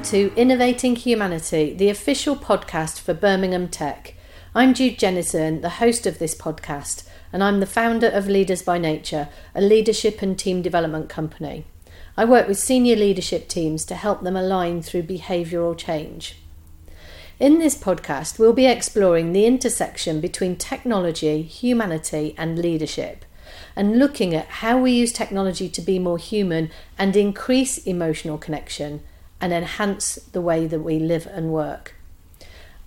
Welcome to Innovating Humanity, the official podcast for Birmingham Tech. I'm Jude Jennison, the host of this podcast, and I'm the founder of Leaders by Nature, a leadership and team development company. I work with senior leadership teams to help them align through behavioural change. In this podcast, we'll be exploring the intersection between technology, humanity, and leadership, and looking at how we use technology to be more human and increase emotional connection and enhance the way that we live and work.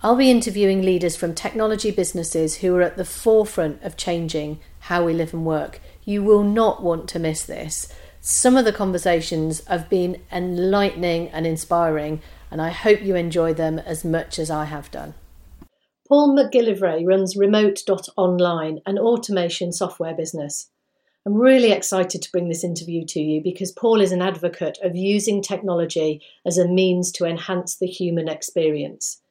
I'll be interviewing leaders from technology businesses who are at the forefront of changing how we live and work. You will not want to miss this. Some of the conversations have been enlightening and inspiring, and I hope you enjoy them as much as I have done. Paul McGillivray runs remote.online, an automation software business. I'm really excited to bring this interview to you because Paul is an advocate of using technology as a means to enhance the human experience.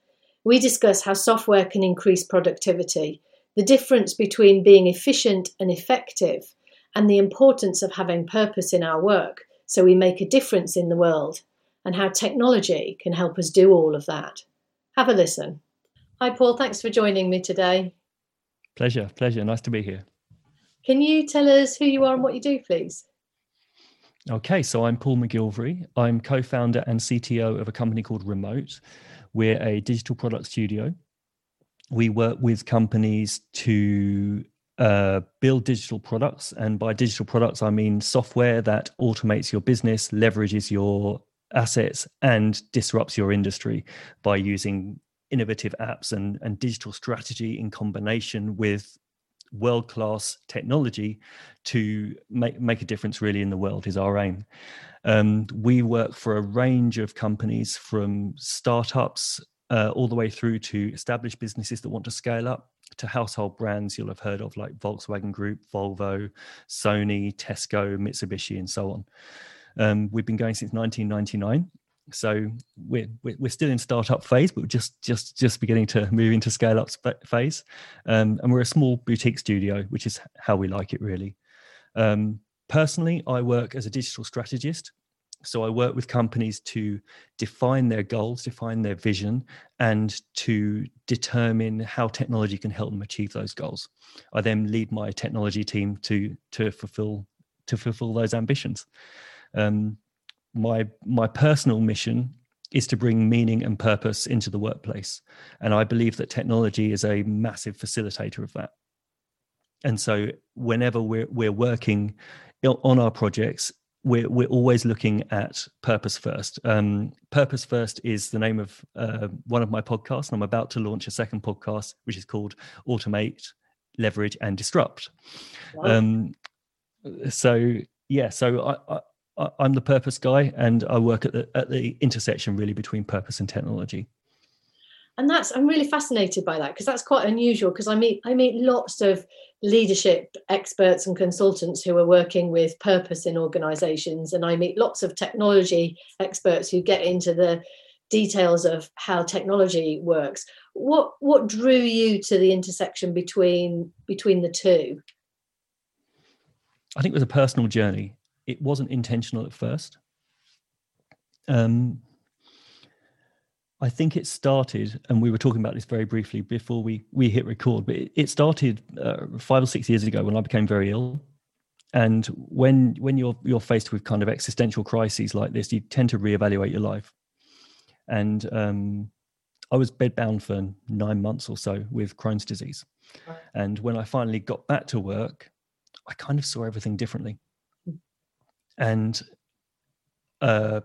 We discuss how software can increase productivity, the difference between being efficient and effective, and the importance of having purpose in our work so we make a difference in the world, and how technology can help us do all of that. Have a listen. Hi, Paul. Thanks for joining me today. Pleasure, pleasure. Nice to be here. Can you tell us who you are and what you do, please? Okay, so I'm Paul McGillivray. I'm co founder and CTO of a company called Remote. We're a digital product studio. We work with companies to uh, build digital products. And by digital products, I mean software that automates your business, leverages your assets, and disrupts your industry by using innovative apps and, and digital strategy in combination with world class technology to make, make a difference really in the world is our aim. Um, we work for a range of companies from startups uh, all the way through to established businesses that want to scale up to household brands you'll have heard of like Volkswagen Group, Volvo, Sony, Tesco, Mitsubishi, and so on. Um, we've been going since 1999 so we're we're still in startup phase but we're just just just beginning to move into scale up phase. Um, and we're a small boutique studio which is how we like it really. Um, personally i work as a digital strategist. So i work with companies to define their goals define their vision and to determine how technology can help them achieve those goals. I then lead my technology team to to fulfill to fulfill those ambitions. Um, my my personal mission is to bring meaning and purpose into the workplace. And i believe that technology is a massive facilitator of that. And so whenever we're we're working on our projects we're we're always looking at purpose first. Um, purpose first is the name of uh, one of my podcasts and i'm about to launch a second podcast which is called automate leverage and disrupt. Wow. um, so yeah so I, I'm the purpose guy, and I work at the at the intersection really between purpose and technology. And that's I'm really fascinated by that because that's quite unusual because I meet I meet lots of leadership experts and consultants who are working with purpose in organizations and I meet lots of technology experts who get into the details of how technology works. What what drew you to the intersection between between the two? I think it was a personal journey it wasn't intentional at first. Um, I think it started, and we were talking about this very briefly before we we hit record. But it, it started uh, five or six years ago when I became very ill. And when when you're you're faced with kind of existential crises like this, you tend to reevaluate your life. And um, I was bedbound for nine months or so with Crohn's disease. And when I finally got back to work, I kind of saw everything differently and uh,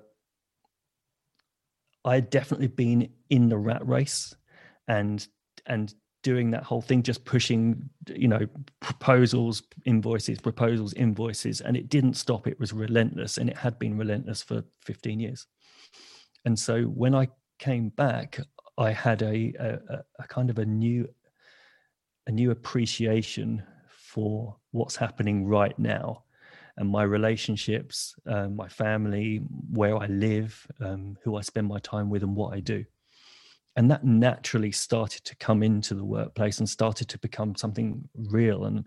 I had definitely been in the rat race and and doing that whole thing, just pushing, you know, proposals, invoices, proposals, invoices, and it didn't stop. It was relentless, and it had been relentless for 15 years. And so when I came back, I had a, a, a kind of a new a new appreciation for what's happening right now and my relationships, um, my family, where I live, um, who I spend my time with, and what I do. And that naturally started to come into the workplace and started to become something real. And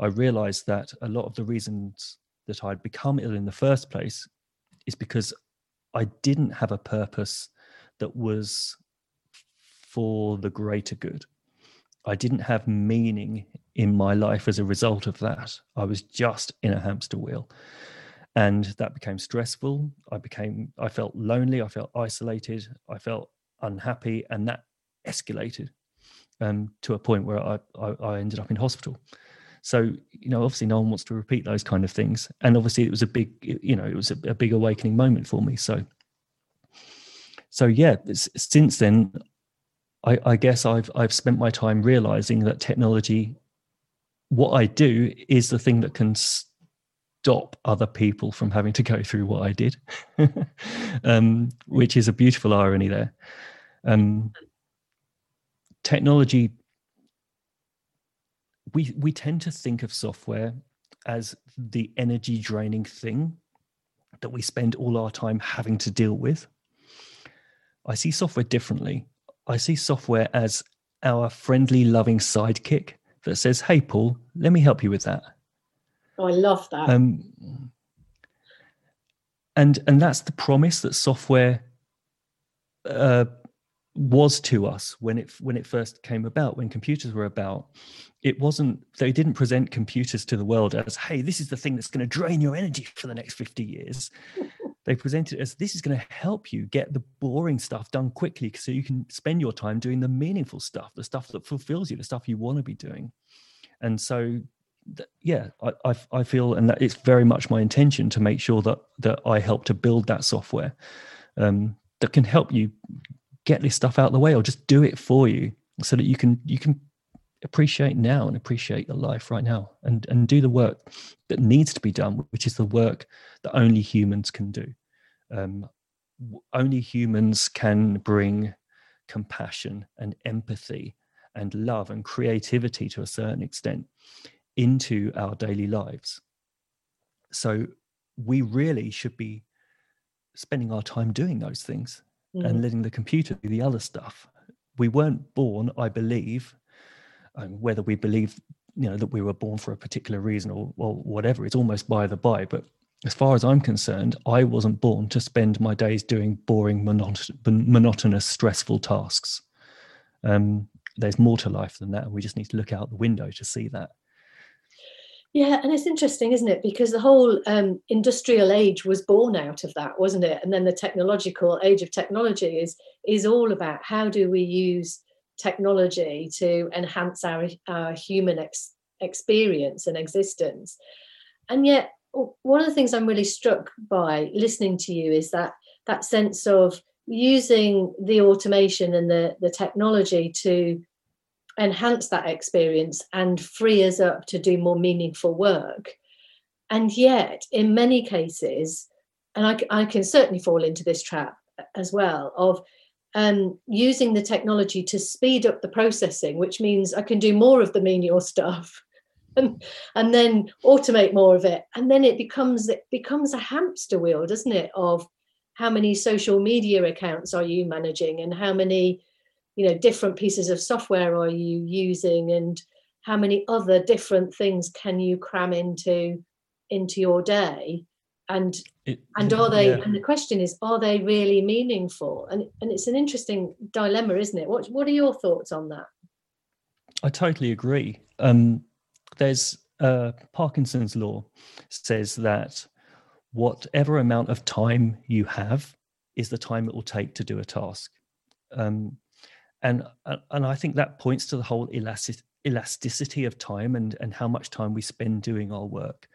I realized that a lot of the reasons that I'd become ill in the first place is because I didn't have a purpose that was for the greater good. I didn't have meaning in my life as a result of that. I was just in a hamster wheel. And that became stressful. I became, I felt lonely. I felt isolated. I felt unhappy. And that escalated um, to a point where I, I, I ended up in hospital. So, you know, obviously no one wants to repeat those kind of things. And obviously it was a big, you know, it was a, a big awakening moment for me. So, so yeah, since then, I, I guess I've I've spent my time realizing that technology, what I do is the thing that can stop other people from having to go through what I did, um, which is a beautiful irony there. Um, technology, we we tend to think of software as the energy draining thing that we spend all our time having to deal with. I see software differently. I see software as our friendly, loving sidekick that says, Hey, Paul, let me help you with that. Oh, I love that. Um, and and that's the promise that software uh, was to us when it when it first came about when computers were about it wasn't they didn't present computers to the world as hey this is the thing that's going to drain your energy for the next 50 years they presented as this is going to help you get the boring stuff done quickly so you can spend your time doing the meaningful stuff the stuff that fulfills you the stuff you want to be doing. And so yeah I, I, I feel and that it's very much my intention to make sure that that i help to build that software um, that can help you get this stuff out of the way or just do it for you so that you can you can appreciate now and appreciate your life right now and and do the work that needs to be done which is the work that only humans can do um, only humans can bring compassion and empathy and love and creativity to a certain extent into our daily lives so we really should be spending our time doing those things mm. and letting the computer do the other stuff. We weren't born, I believe, um, whether we believe you know that we were born for a particular reason or, or whatever, it's almost by the by. But as far as I'm concerned, I wasn't born to spend my days doing boring, monot- monotonous, stressful tasks. Um, there's more to life than that, and we just need to look out the window to see that. Yeah, and it's interesting, isn't it? Because the whole um, industrial age was born out of that, wasn't it? And then the technological age of technology is is all about how do we use technology to enhance our our human ex- experience and existence. And yet, one of the things I'm really struck by listening to you is that that sense of using the automation and the the technology to enhance that experience and free us up to do more meaningful work. And yet, in many cases, and I, I can certainly fall into this trap as well of um, using the technology to speed up the processing, which means I can do more of the menial stuff. And, and then automate more of it and then it becomes it becomes a hamster wheel doesn't it of how many social media accounts are you managing and how many you know different pieces of software are you using and how many other different things can you cram into into your day and it, and are they yeah. and the question is are they really meaningful? And and it's an interesting dilemma isn't it? What what are your thoughts on that? I totally agree. Um there's uh parkinson's law says that whatever amount of time you have is the time it will take to do a task. Um and and I think that points to the whole elastic, elasticity of time and and how much time we spend doing our work.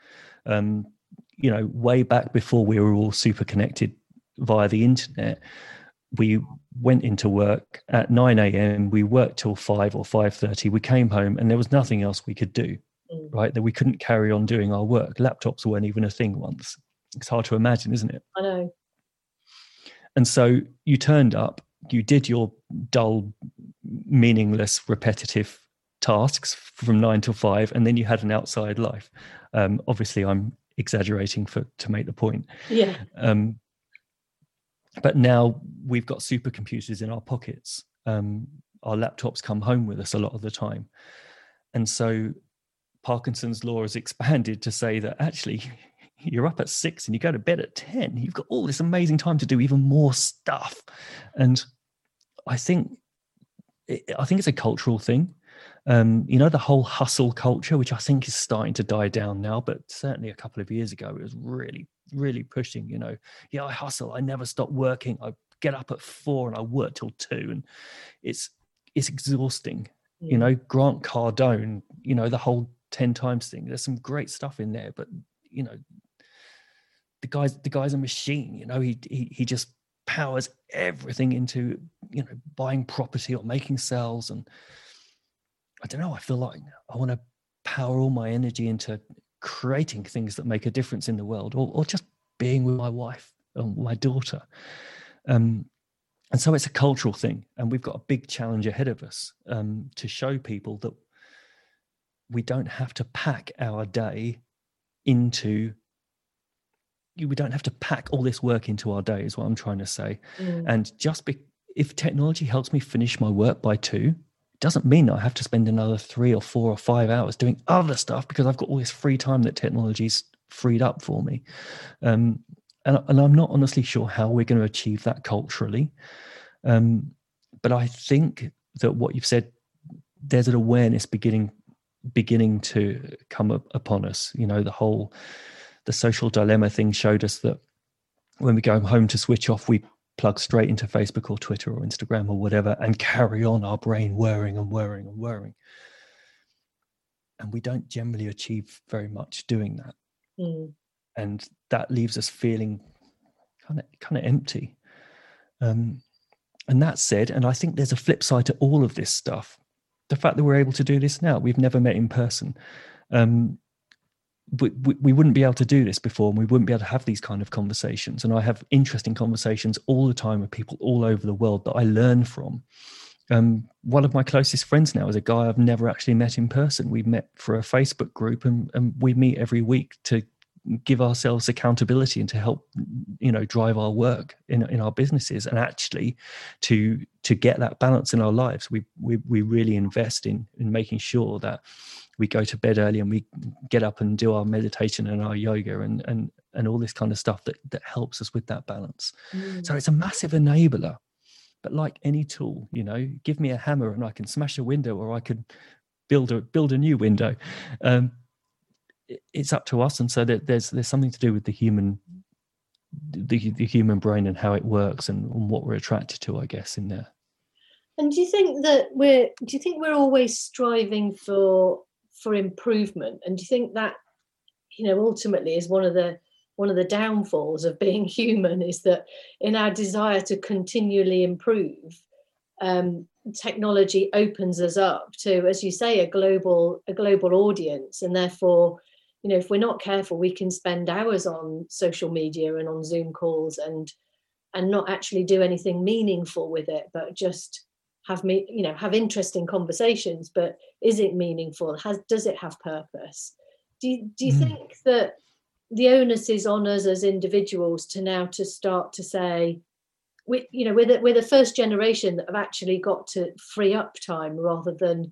Um, you know, way back before we were all super connected via the internet, we went into work at 9 a.m. We worked till five or 5:30. We came home and there was nothing else we could do. Mm. Right, that we couldn't carry on doing our work. Laptops weren't even a thing once. It's hard to imagine, isn't it? I know. And so you turned up you did your dull, meaningless, repetitive tasks from nine till five, and then you had an outside life. Um, obviously, I'm exaggerating for to make the point. Yeah. Um, but now we've got supercomputers in our pockets. Um, our laptops come home with us a lot of the time, and so Parkinson's law has expanded to say that actually you're up at six and you go to bed at 10 you've got all this amazing time to do even more stuff and I think I think it's a cultural thing. Um, you know, the whole hustle culture, which I think is starting to die down now, but certainly a couple of years ago, it was really, really pushing. You know, yeah, I hustle, I never stop working, I get up at four and I work till two, and it's it's exhausting. Mm. You know, Grant Cardone, you know, the whole ten times thing. There's some great stuff in there, but you know, the guy's the guy's a machine. You know, he he he just powers everything into you know buying property or making sales and i don't know i feel like i want to power all my energy into creating things that make a difference in the world or, or just being with my wife or my daughter um, and so it's a cultural thing and we've got a big challenge ahead of us um, to show people that we don't have to pack our day into we don't have to pack all this work into our day is what i'm trying to say mm. and just be, if technology helps me finish my work by two doesn't mean that i have to spend another three or four or five hours doing other stuff because i've got all this free time that technology's freed up for me. Um, and, and i'm not honestly sure how we're going to achieve that culturally. Um, but i think that what you've said there's an awareness beginning beginning to come up upon us. You know the whole the social dilemma thing showed us that when we go home to switch off, we plug straight into Facebook or Twitter or Instagram or whatever and carry on our brain whirring and whirring and whirring. And we don't generally achieve very much doing that. Mm. And that leaves us feeling kind of kind of empty. Um, and that said, and I think there's a flip side to all of this stuff. The fact that we're able to do this now, we've never met in person. Um, we, we wouldn't be able to do this before and we wouldn't be able to have these kind of conversations. And i have interesting conversations all the time with people all over the world that i learn from. Um, one of my closest friends now is a guy i've never actually met in person. We met for a facebook group and, and we meet every week to give ourselves accountability and to help you know drive our work in, in our businesses and actually to to get that balance in our lives. We we, we really invest in in making sure that we go to bed early and we get up and do our meditation and our yoga and and and all this kind of stuff that that helps us with that balance. Mm. so it's a massive enabler but like any tool you know give me a hammer and i can smash a window or i could build a build a new window. Um, it's up to us and so there's there's something to do with the human the, the human brain and how it works and, and what we're attracted to i guess in there. And do you think that we're do you think we're always striving for for improvement. And do you think that you know ultimately is one of the one of the downfalls of being human is that in our desire to continually improve um, technology opens us up to as you say a global a global audience. And therefore you know if we're not careful we can spend hours on social media and on zoom calls and and not actually do anything meaningful with it but just have me you know have interesting conversations but is it meaningful? Has does it have purpose? Do you, do you mm. think that the onus is on us as individuals to now to start to say we you know we're the, we're the first generation that have actually got to free up time rather than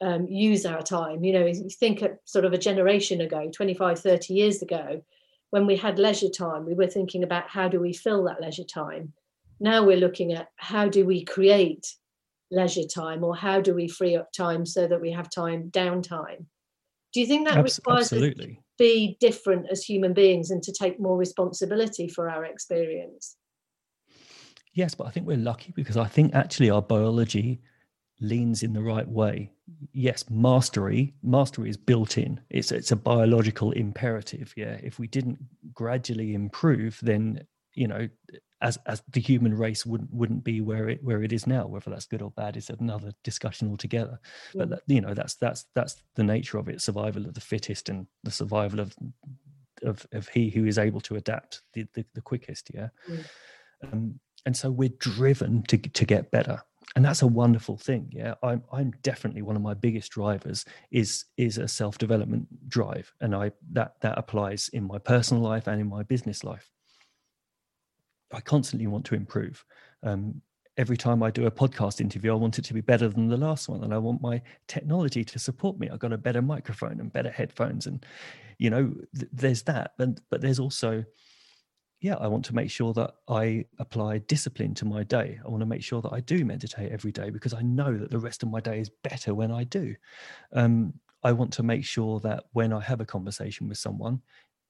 um, use our time? You know you think of sort of a generation ago 25 30 years ago when we had leisure time we were thinking about how do we fill that leisure time? Now we're looking at how do we create leisure time or how do we free up time so that we have time downtime? Do you think that Abs- requires absolutely. us to be different as human beings and to take more responsibility for our experience? Yes but i think we're lucky because i think actually our biology leans in the right way. Yes mastery mastery is built in. It's it's a biological imperative yeah. If we didn't gradually improve then you know as as the human race wouldn't wouldn't be where it where it is now whether that's good or bad is another discussion altogether. Yeah. but that, you know that's that's that's the nature of it survival of the fittest and the survival of of, of he who is able to adapt the the, the quickest yeah? Um, and so we're driven to to get better. And that's a wonderful thing yeah? I'm i'm definitely one of my biggest drivers is is a self development drive. And i that that applies in my personal life and in my business life I constantly want to improve. Um, every time I do a podcast interview, I want it to be better than the last one, and I want my technology to support me. I've got a better microphone and better headphones, and you know, th- there's that. But but there's also, yeah, I want to make sure that I apply discipline to my day. I want to make sure that I do meditate every day because I know that the rest of my day is better when I do. Um, I want to make sure that when I have a conversation with someone,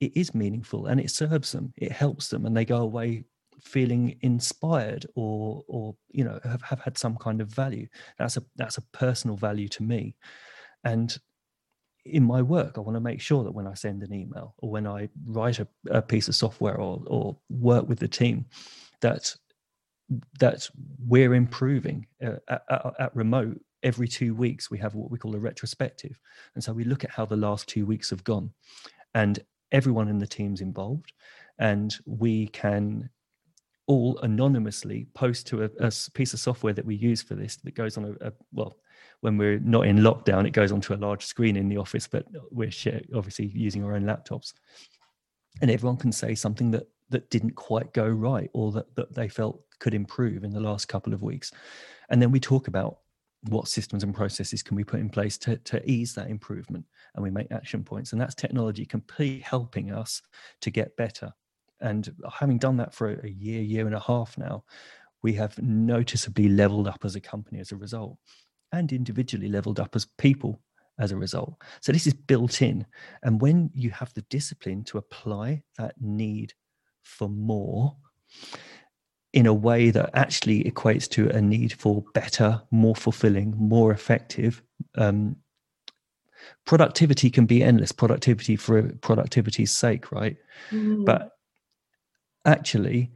it is meaningful and it serves them, it helps them, and they go away feeling inspired or or you know have, have had some kind of value. That's a that's a personal value to me. And in my work, I want to make sure that when I send an email or when I write a, a piece of software or, or work with the team, that that we're improving uh, at, at, at, remote every two weeks we have what we call a retrospective and so we look at how the last two weeks have gone and everyone in the team's involved and we can all anonymously post to a, a piece of software that we use for this that goes on a, a well when we're not in lockdown, it goes onto a large screen in the office, but we're obviously using our own laptops. And everyone can say something that that didn't quite go right or that, that they felt could improve in the last couple of weeks. And then we talk about what systems and processes can we put in place to, to ease that improvement and we make action points and that's technology completely helping us to get better and having done that for a year year and a half now we have noticeably leveled up as a company as a result and individually leveled up as people as a result. So this is built in. And when you have the discipline to apply that need for more in a way that actually equates to a need for better, more fulfilling, more effective, um, productivity can be endless productivity for productivity's sake, right? Mm. But actually,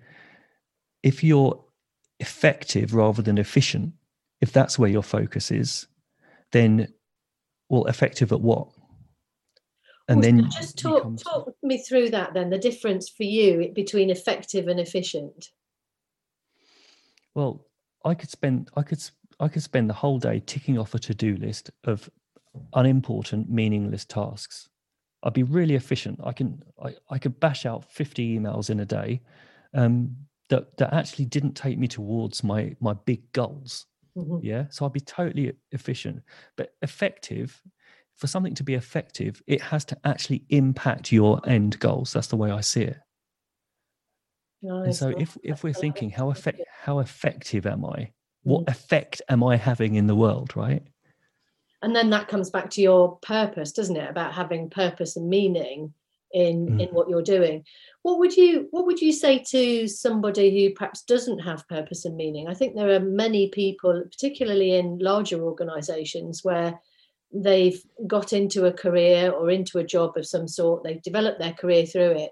if you're effective rather than efficient, if that's where your focus is, then well, effective at what? And well, then so just talk becomes... talk me through that then, the difference for you between effective and efficient. Well, I could spend I could I could spend the whole day ticking off a to-do list of unimportant, meaningless tasks. I'd be really efficient. I can I, I could bash out 50 emails in a day um, that that actually didn't take me towards my my big goals. Mm-hmm. Yeah. So I'd be totally efficient. But effective, for something to be effective, it has to actually impact your end goals. That's the way I see it. And so if if we're thinking how effect how effective am I? What mm. effect am I having in the world, right? And then that comes back to your purpose, doesn't it? About having purpose and meaning in mm. in what you're doing what would you what would you say to somebody who perhaps doesn't have purpose and meaning i think there are many people particularly in larger organizations where they've got into a career or into a job of some sort they've developed their career through it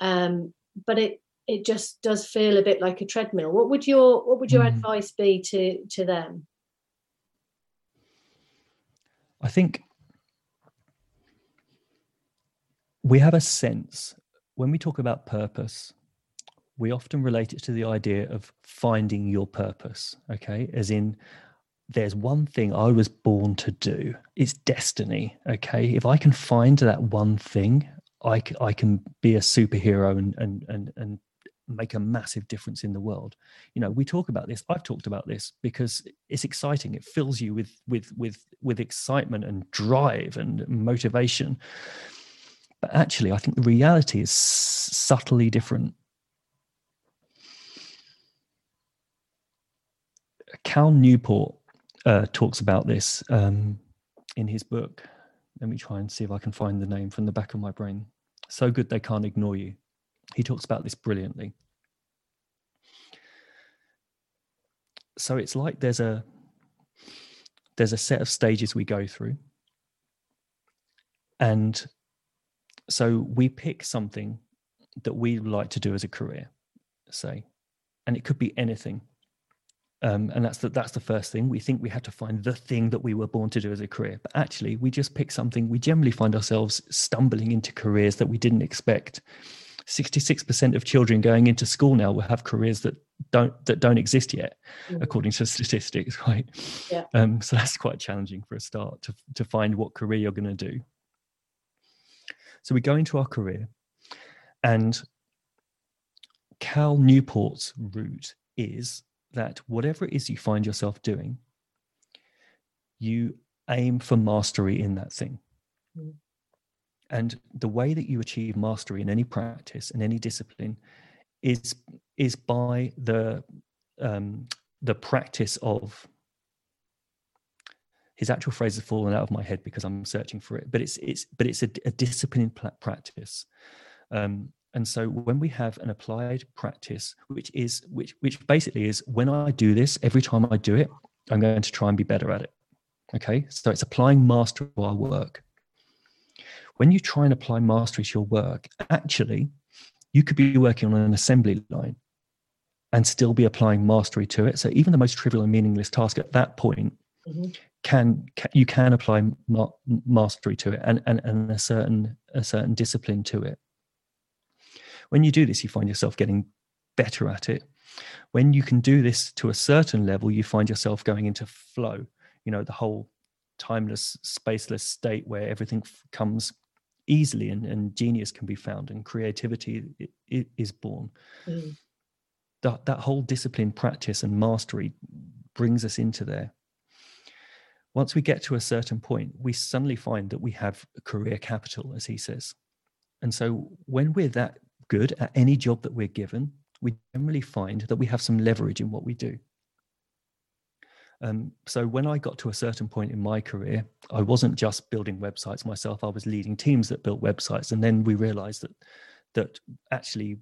um, but it it just does feel a bit like a treadmill what would your what would your mm. advice be to to them i think we have a sense when we talk about purpose, we often relate it to the idea of finding your purpose, okay? As in, there's one thing I was born to do. It's destiny, okay? If I can find that one thing, I, I can be a superhero and, and, and, and make a massive difference in the world. You know, we talk about this. I've talked about this because it's exciting. It fills you with with with with excitement and drive and motivation. But actually, I think the reality is subtly different. Cal Newport uh, talks about this um, in his book. Let me try and see if I can find the name from the back of my brain. So good they can't ignore you. He talks about this brilliantly. So it's like there's a there's a set of stages we go through, and so we pick something that we like to do as a career, say, and it could be anything. Um, and that's the, that's the first thing. We think we have to find the thing that we were born to do as a career, but actually, we just pick something. We generally find ourselves stumbling into careers that we didn't expect. Sixty-six percent of children going into school now will have careers that don't that don't exist yet, mm-hmm. according to statistics. Right? Yeah. Um, so that's quite challenging for a start to to find what career you're going to do. So we go into our career, and Cal Newport's route is that whatever it is you find yourself doing, you aim for mastery in that thing. Mm. And the way that you achieve mastery in any practice, in any discipline, is is by the um, the practice of his actual phrase has fallen out of my head because I'm searching for it. But it's it's but it's a, a disciplined practice. Um, and so when we have an applied practice, which is which which basically is when I do this, every time I do it, I'm going to try and be better at it. Okay, so it's applying mastery to our work. When you try and apply mastery to your work, actually, you could be working on an assembly line and still be applying mastery to it. So even the most trivial and meaningless task at that point mm-hmm. can, can, you can apply ma- mastery to it and, and, and a certain a certain discipline to it. When you do this, you find yourself getting better at it. When you can do this to a certain level, you find yourself going into flow. You know the whole timeless, spaceless state where everything comes easily and, and genius can be found and creativity is born. Mm. That, that whole discipline practice and mastery brings us into there. Once we get to a certain point we suddenly find that we have career capital as he says. And so when we're that good at any job that we're given we generally find that we have some leverage in what we do um, so when i got to a certain point in my career i wasn't just building websites myself i was leading teams that built websites and then we realized that that actually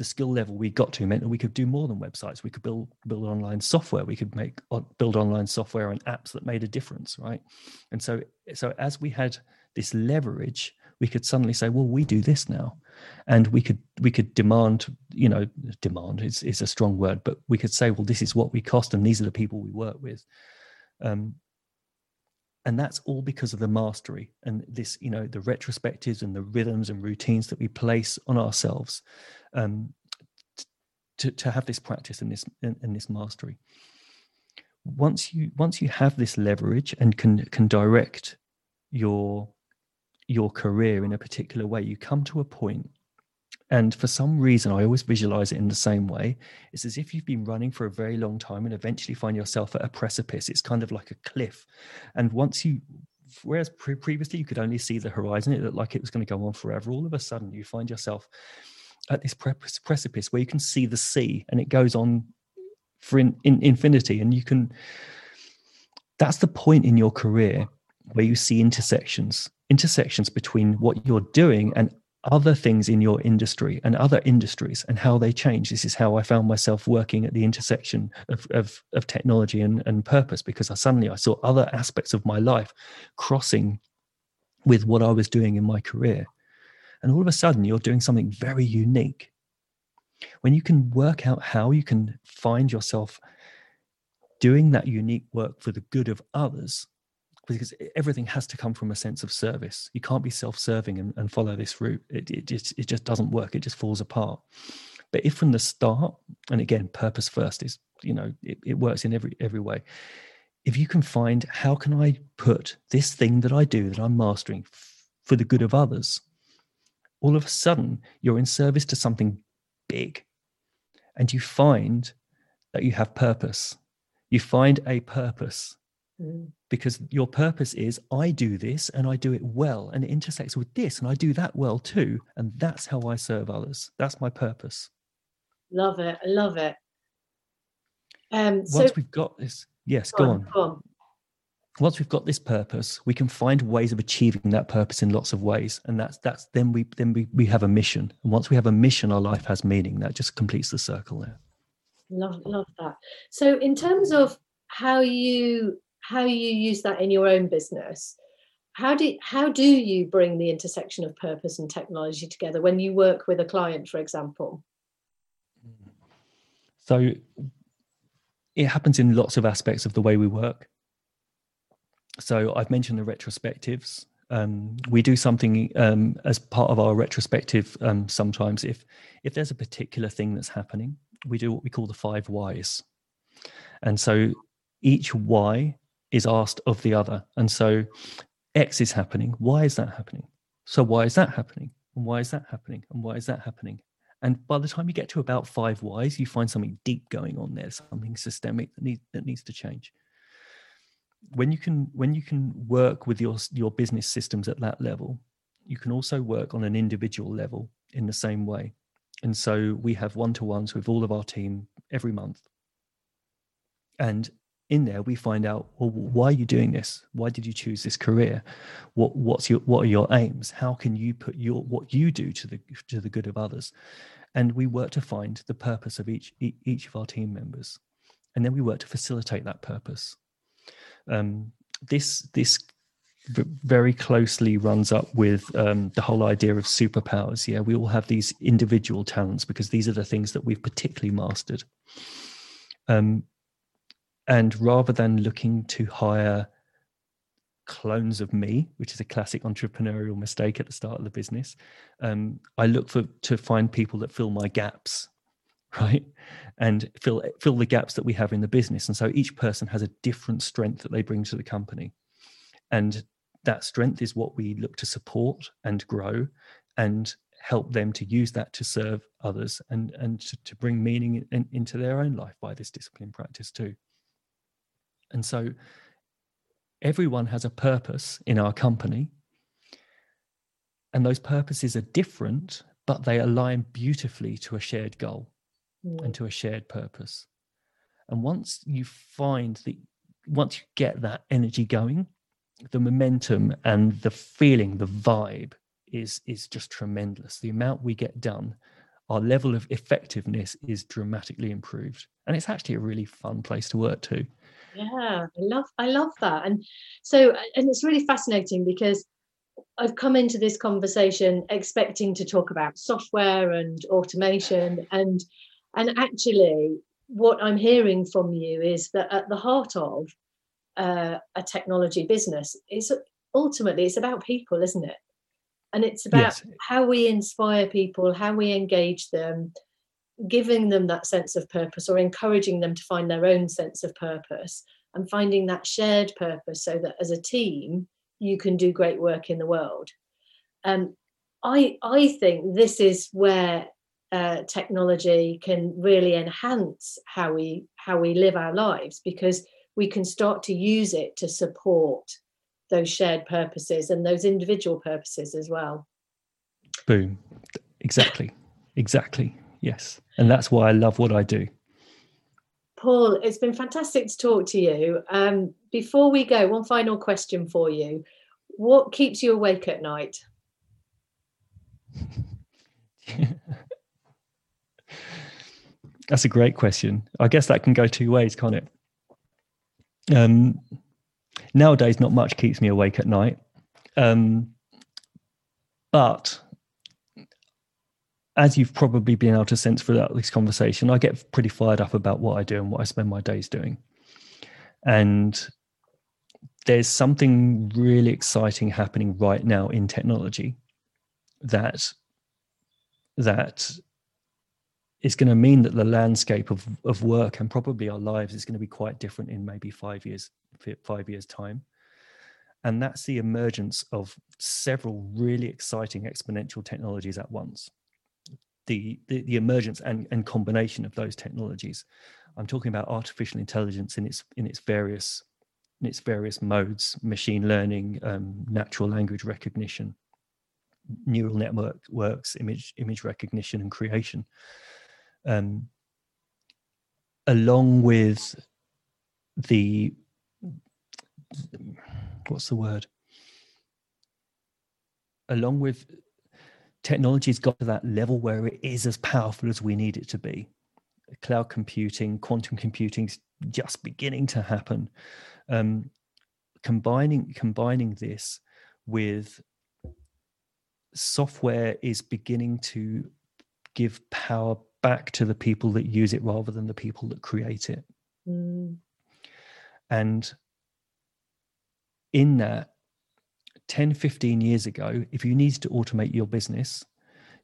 the skill level we got to meant that we could do more than websites. We could build build online software. We could make uh, build online software and apps that made a difference, right? And so so as we had this leverage, we could suddenly say, well, we do this now, and we could we could demand, you know, demand is is a strong word, but we could say, well, this is what we cost, and these are the people we work with. Um, and that's all because of the mastery and this you know the retrospectives and the rhythms and routines that we place on ourselves um, to, to have this practice and this and, and this mastery once you once you have this leverage and can can direct your your career in a particular way you come to a point and for some reason i always visualize it in the same way. It's as if you've been running for a very long time and eventually find yourself at a precipice. It's kind of like a cliff. And once you whereas pre- previously you could only see the horizon it looked like it was going to go on forever all of a sudden you find yourself at this pre- precipice where you can see the sea and it goes on for in, in infinity. And you can that's the point in your career where you see intersections intersections between what you're doing and other things in your industry and other industries and how they change. This is how I found myself working at the intersection of, of, of technology and, and purpose because I suddenly I saw other aspects of my life crossing with what I was doing in my career. And all of a sudden, you're doing something very unique. When you can work out how you can find yourself doing that unique work for the good of others, because everything has to come from a sense of service. You can't be self-serving and, and follow this route. It, it, just, it just doesn't work. It just falls apart. But if from the start, and again, purpose first is, you know, it, it works in every every way. If you can find how can I put this thing that I do that I'm mastering f- for the good of others, all of a sudden you're in service to something big and you find that you have purpose. You find a purpose Mm. Because your purpose is, I do this and I do it well, and it intersects with this, and I do that well too. And that's how I serve others. That's my purpose. Love it. I love it. Um, Once so, we've got this, yes, go, go, on, on. go on. Once we've got this purpose, we can find ways of achieving that purpose in lots of ways, and that's that's then we then we we have a mission. And once we have a mission, our life has meaning. That just completes the circle there. Love love that. So, in terms of how you how you use that in your own business. How do how do you bring the intersection of purpose and technology together when you work with a client for example? So it happens in lots of aspects of the way we work. So i've mentioned the retrospectives. Um, we do something um, as part of our retrospective um, sometimes if if there's a particular thing that's happening we do what we call the five whys. And so each why is asked of the other. And so X is happening. Why is that happening? So why is that happening? And why is that happening? And why is that happening? And by the time you get to about five whys, you find something deep going on there, something systemic that needs that needs to change. When you can when you can work with your your business systems at that level, you can also work on an individual level in the same way. And so we have one to ones with all of our team every month. And in there, we find out, well, why are you doing this? Why did you choose this career? What what's your what are your aims? How can you put your what you do to the to the good of others? And we work to find the purpose of each each of our team members, and then we work to facilitate that purpose. Um, this this very closely runs up with um, the whole idea of superpowers. Yeah, we all have these individual talents because these are the things that we've particularly mastered. Um, and rather than looking to hire clones of me, which is a classic entrepreneurial mistake at the start of the business, um, I look for to find people that fill my gaps, right, and fill fill the gaps that we have in the business. And so each person has a different strength that they bring to the company, and that strength is what we look to support and grow and help them to use that to serve others and and to, to bring meaning in, into their own life by this discipline practice too and so everyone has a purpose in our company and those purposes are different but they align beautifully to a shared goal mm. and to a shared purpose and once you find that once you get that energy going the momentum and the feeling, the vibe is is just tremendous. The amount we get done, our level of effectiveness is dramatically improved, and it's actually a really fun place to work too. Yeah, I love I love that, and so and it's really fascinating because I've come into this conversation expecting to talk about software and automation, and and actually what I'm hearing from you is that at the heart of uh, a technology business is ultimately it's about people isn't it? And it's about yes. how we inspire people how we engage them giving them that sense of purpose or encouraging them to find their own sense of purpose and finding that shared purpose so that as a team you can do great work in the world um, I, I think this is where uh, technology can really enhance how we how we live our lives because we can start to use it to support those shared purposes and those individual purposes as well. Boom. Exactly. exactly. Yes. And that's why I love what I do. Paul, it's been fantastic to talk to you. Um, before we go, one final question for you. What keeps you awake at night? That's a great question. I guess that can go two ways, can't it? Um, nowadays, not much keeps me awake at night. Um, but as you've probably been able to sense throughout this conversation, I get pretty fired up about what I do and what I spend my days doing. And there's something really exciting happening right now in technology that that is going to mean that the landscape of, of work and probably our lives is going to be quite different in maybe five years five years time and that's the emergence of several really exciting exponential technologies at once the the, the emergence and, and combination of those technologies. I'm talking about artificial intelligence in its in its various in its various modes machine learning um, natural language recognition neural network works image image recognition and creation. Um, along with the what's the word? Along with technology's got to that level where it is as powerful as we need it to be cloud computing quantum computing is just beginning to happen um, combining combining this with software is beginning to give power back to the people that use it rather than the people that create it. Mm. And in that, 10, 15 years ago, if you needed to automate your business,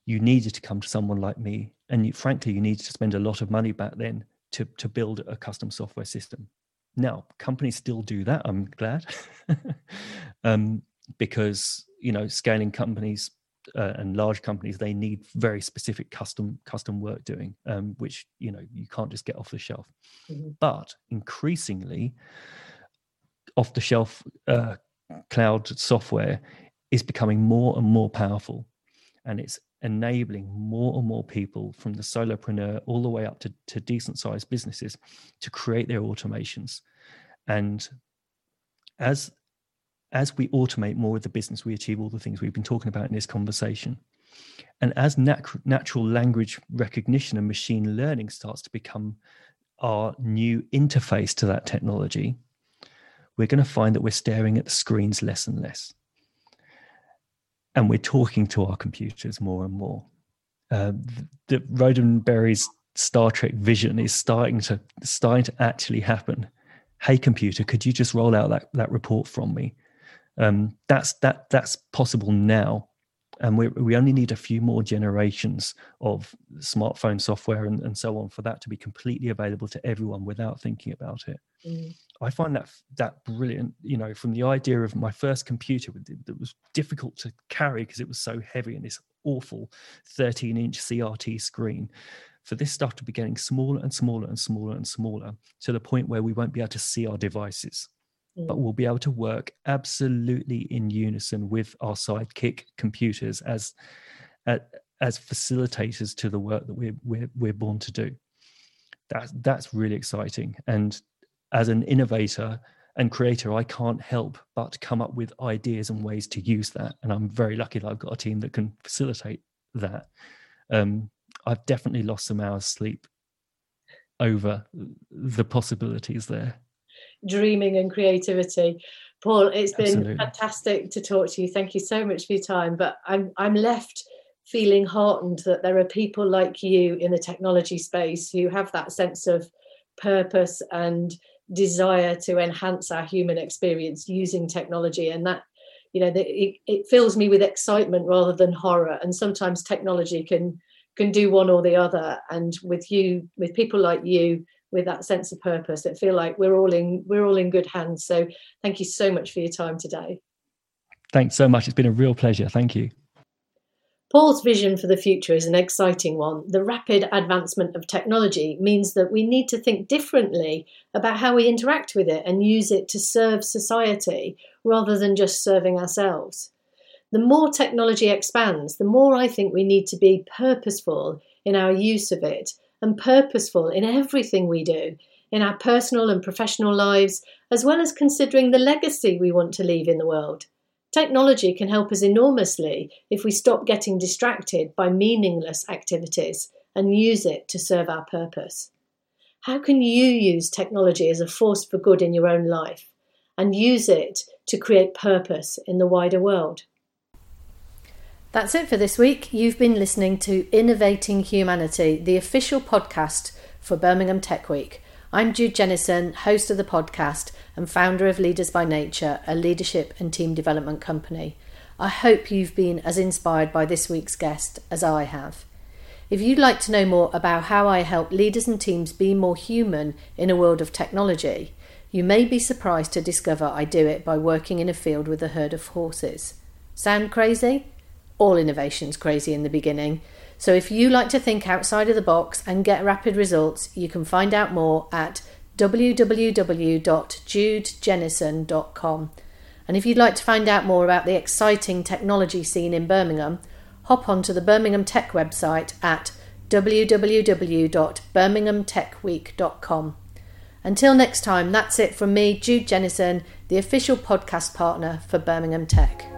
you needed to come to someone like me. And you, frankly, you needed to spend a lot of money back then to, to build a custom software system. Now, companies still do that, I'm glad, um, because, you know, scaling companies uh, and large companies they need very specific custom custom work doing um, which you know you can't just get off the shelf mm-hmm. but increasingly off the shelf uh, cloud software is becoming more and more powerful and it's enabling more and more people from the solopreneur all the way up to, to decent sized businesses to create their automations. And as as we automate more of the business, we achieve all the things we've been talking about in this conversation. And as nat- natural language recognition and machine learning starts to become our new interface to that technology, we're going to find that we're staring at the screens less and less. And we're talking to our computers more and more. Uh, the, the Roddenberry's Star Trek vision is starting to starting to actually happen. Hey computer, could you just roll out that, that report from me? Um, that's that that's possible now and we, we only need a few more generations of smartphone software and, and so on for that to be completely available to everyone without thinking about it mm. i find that that brilliant you know from the idea of my first computer that was difficult to carry because it was so heavy and this awful 13 inch crt screen for this stuff to be getting smaller and smaller and smaller and smaller to the point where we won't be able to see our devices but mm. we'll be able to work absolutely in unison with our sidekick computers as as facilitators to the work that we're we're, we're born to do. That's that's really exciting. And as an innovator and creator, I can't help but come up with ideas and ways to use that. And I'm very lucky that I've got a team that can facilitate that. Um, I've definitely lost some hours sleep over the possibilities there dreaming and creativity. Paul, it's been Absolutely. fantastic to talk to you. Thank you so much for your time. But I'm I'm left feeling heartened that there are people like you in the technology space who have that sense of purpose and desire to enhance our human experience using technology. And that you know it, it fills me with excitement rather than horror. And sometimes technology can can do one or the other. And with you with people like you with that sense of purpose that feel like we're all in we're all in good hands. So thank you so much for your time today. Thanks so much. It's been a real pleasure. Thank you Paul's vision for the future is an exciting one. The rapid advancement of technology means that we need to think differently about how we interact with it and use it to serve society rather than just serving ourselves. The more technology expands, the more I think we need to be purposeful in our use of it and purposeful in everything we do, in our personal and professional lives, as well as considering the legacy we want to leave in the world. Technology can help us enormously if we stop getting distracted by meaningless activities and use it to serve our purpose. How can you use technology as a force for good in your own life and use it to create purpose in the wider world? That's it for this week. You've been listening to Innovating Humanity, the official podcast for Birmingham Tech Week. I'm Jude Jennison, host of the podcast and founder of Leaders by Nature, a leadership and team development company. I hope you've been as inspired by this week's guest as I have. If you'd like to know more about how I help leaders and teams be more human in a world of technology, you may be surprised to discover I do it by working in a field with a herd of horses. Sound crazy? all innovation's crazy in the beginning. So if you like to think outside of the box and get rapid results, you can find out more at www.judejennison.com. And if you'd like to find out more about the exciting technology scene in Birmingham, hop onto the Birmingham Tech website at www.birminghamtechweek.com. Until next time, that's it from me, Jude Jennison, the official podcast partner for Birmingham Tech.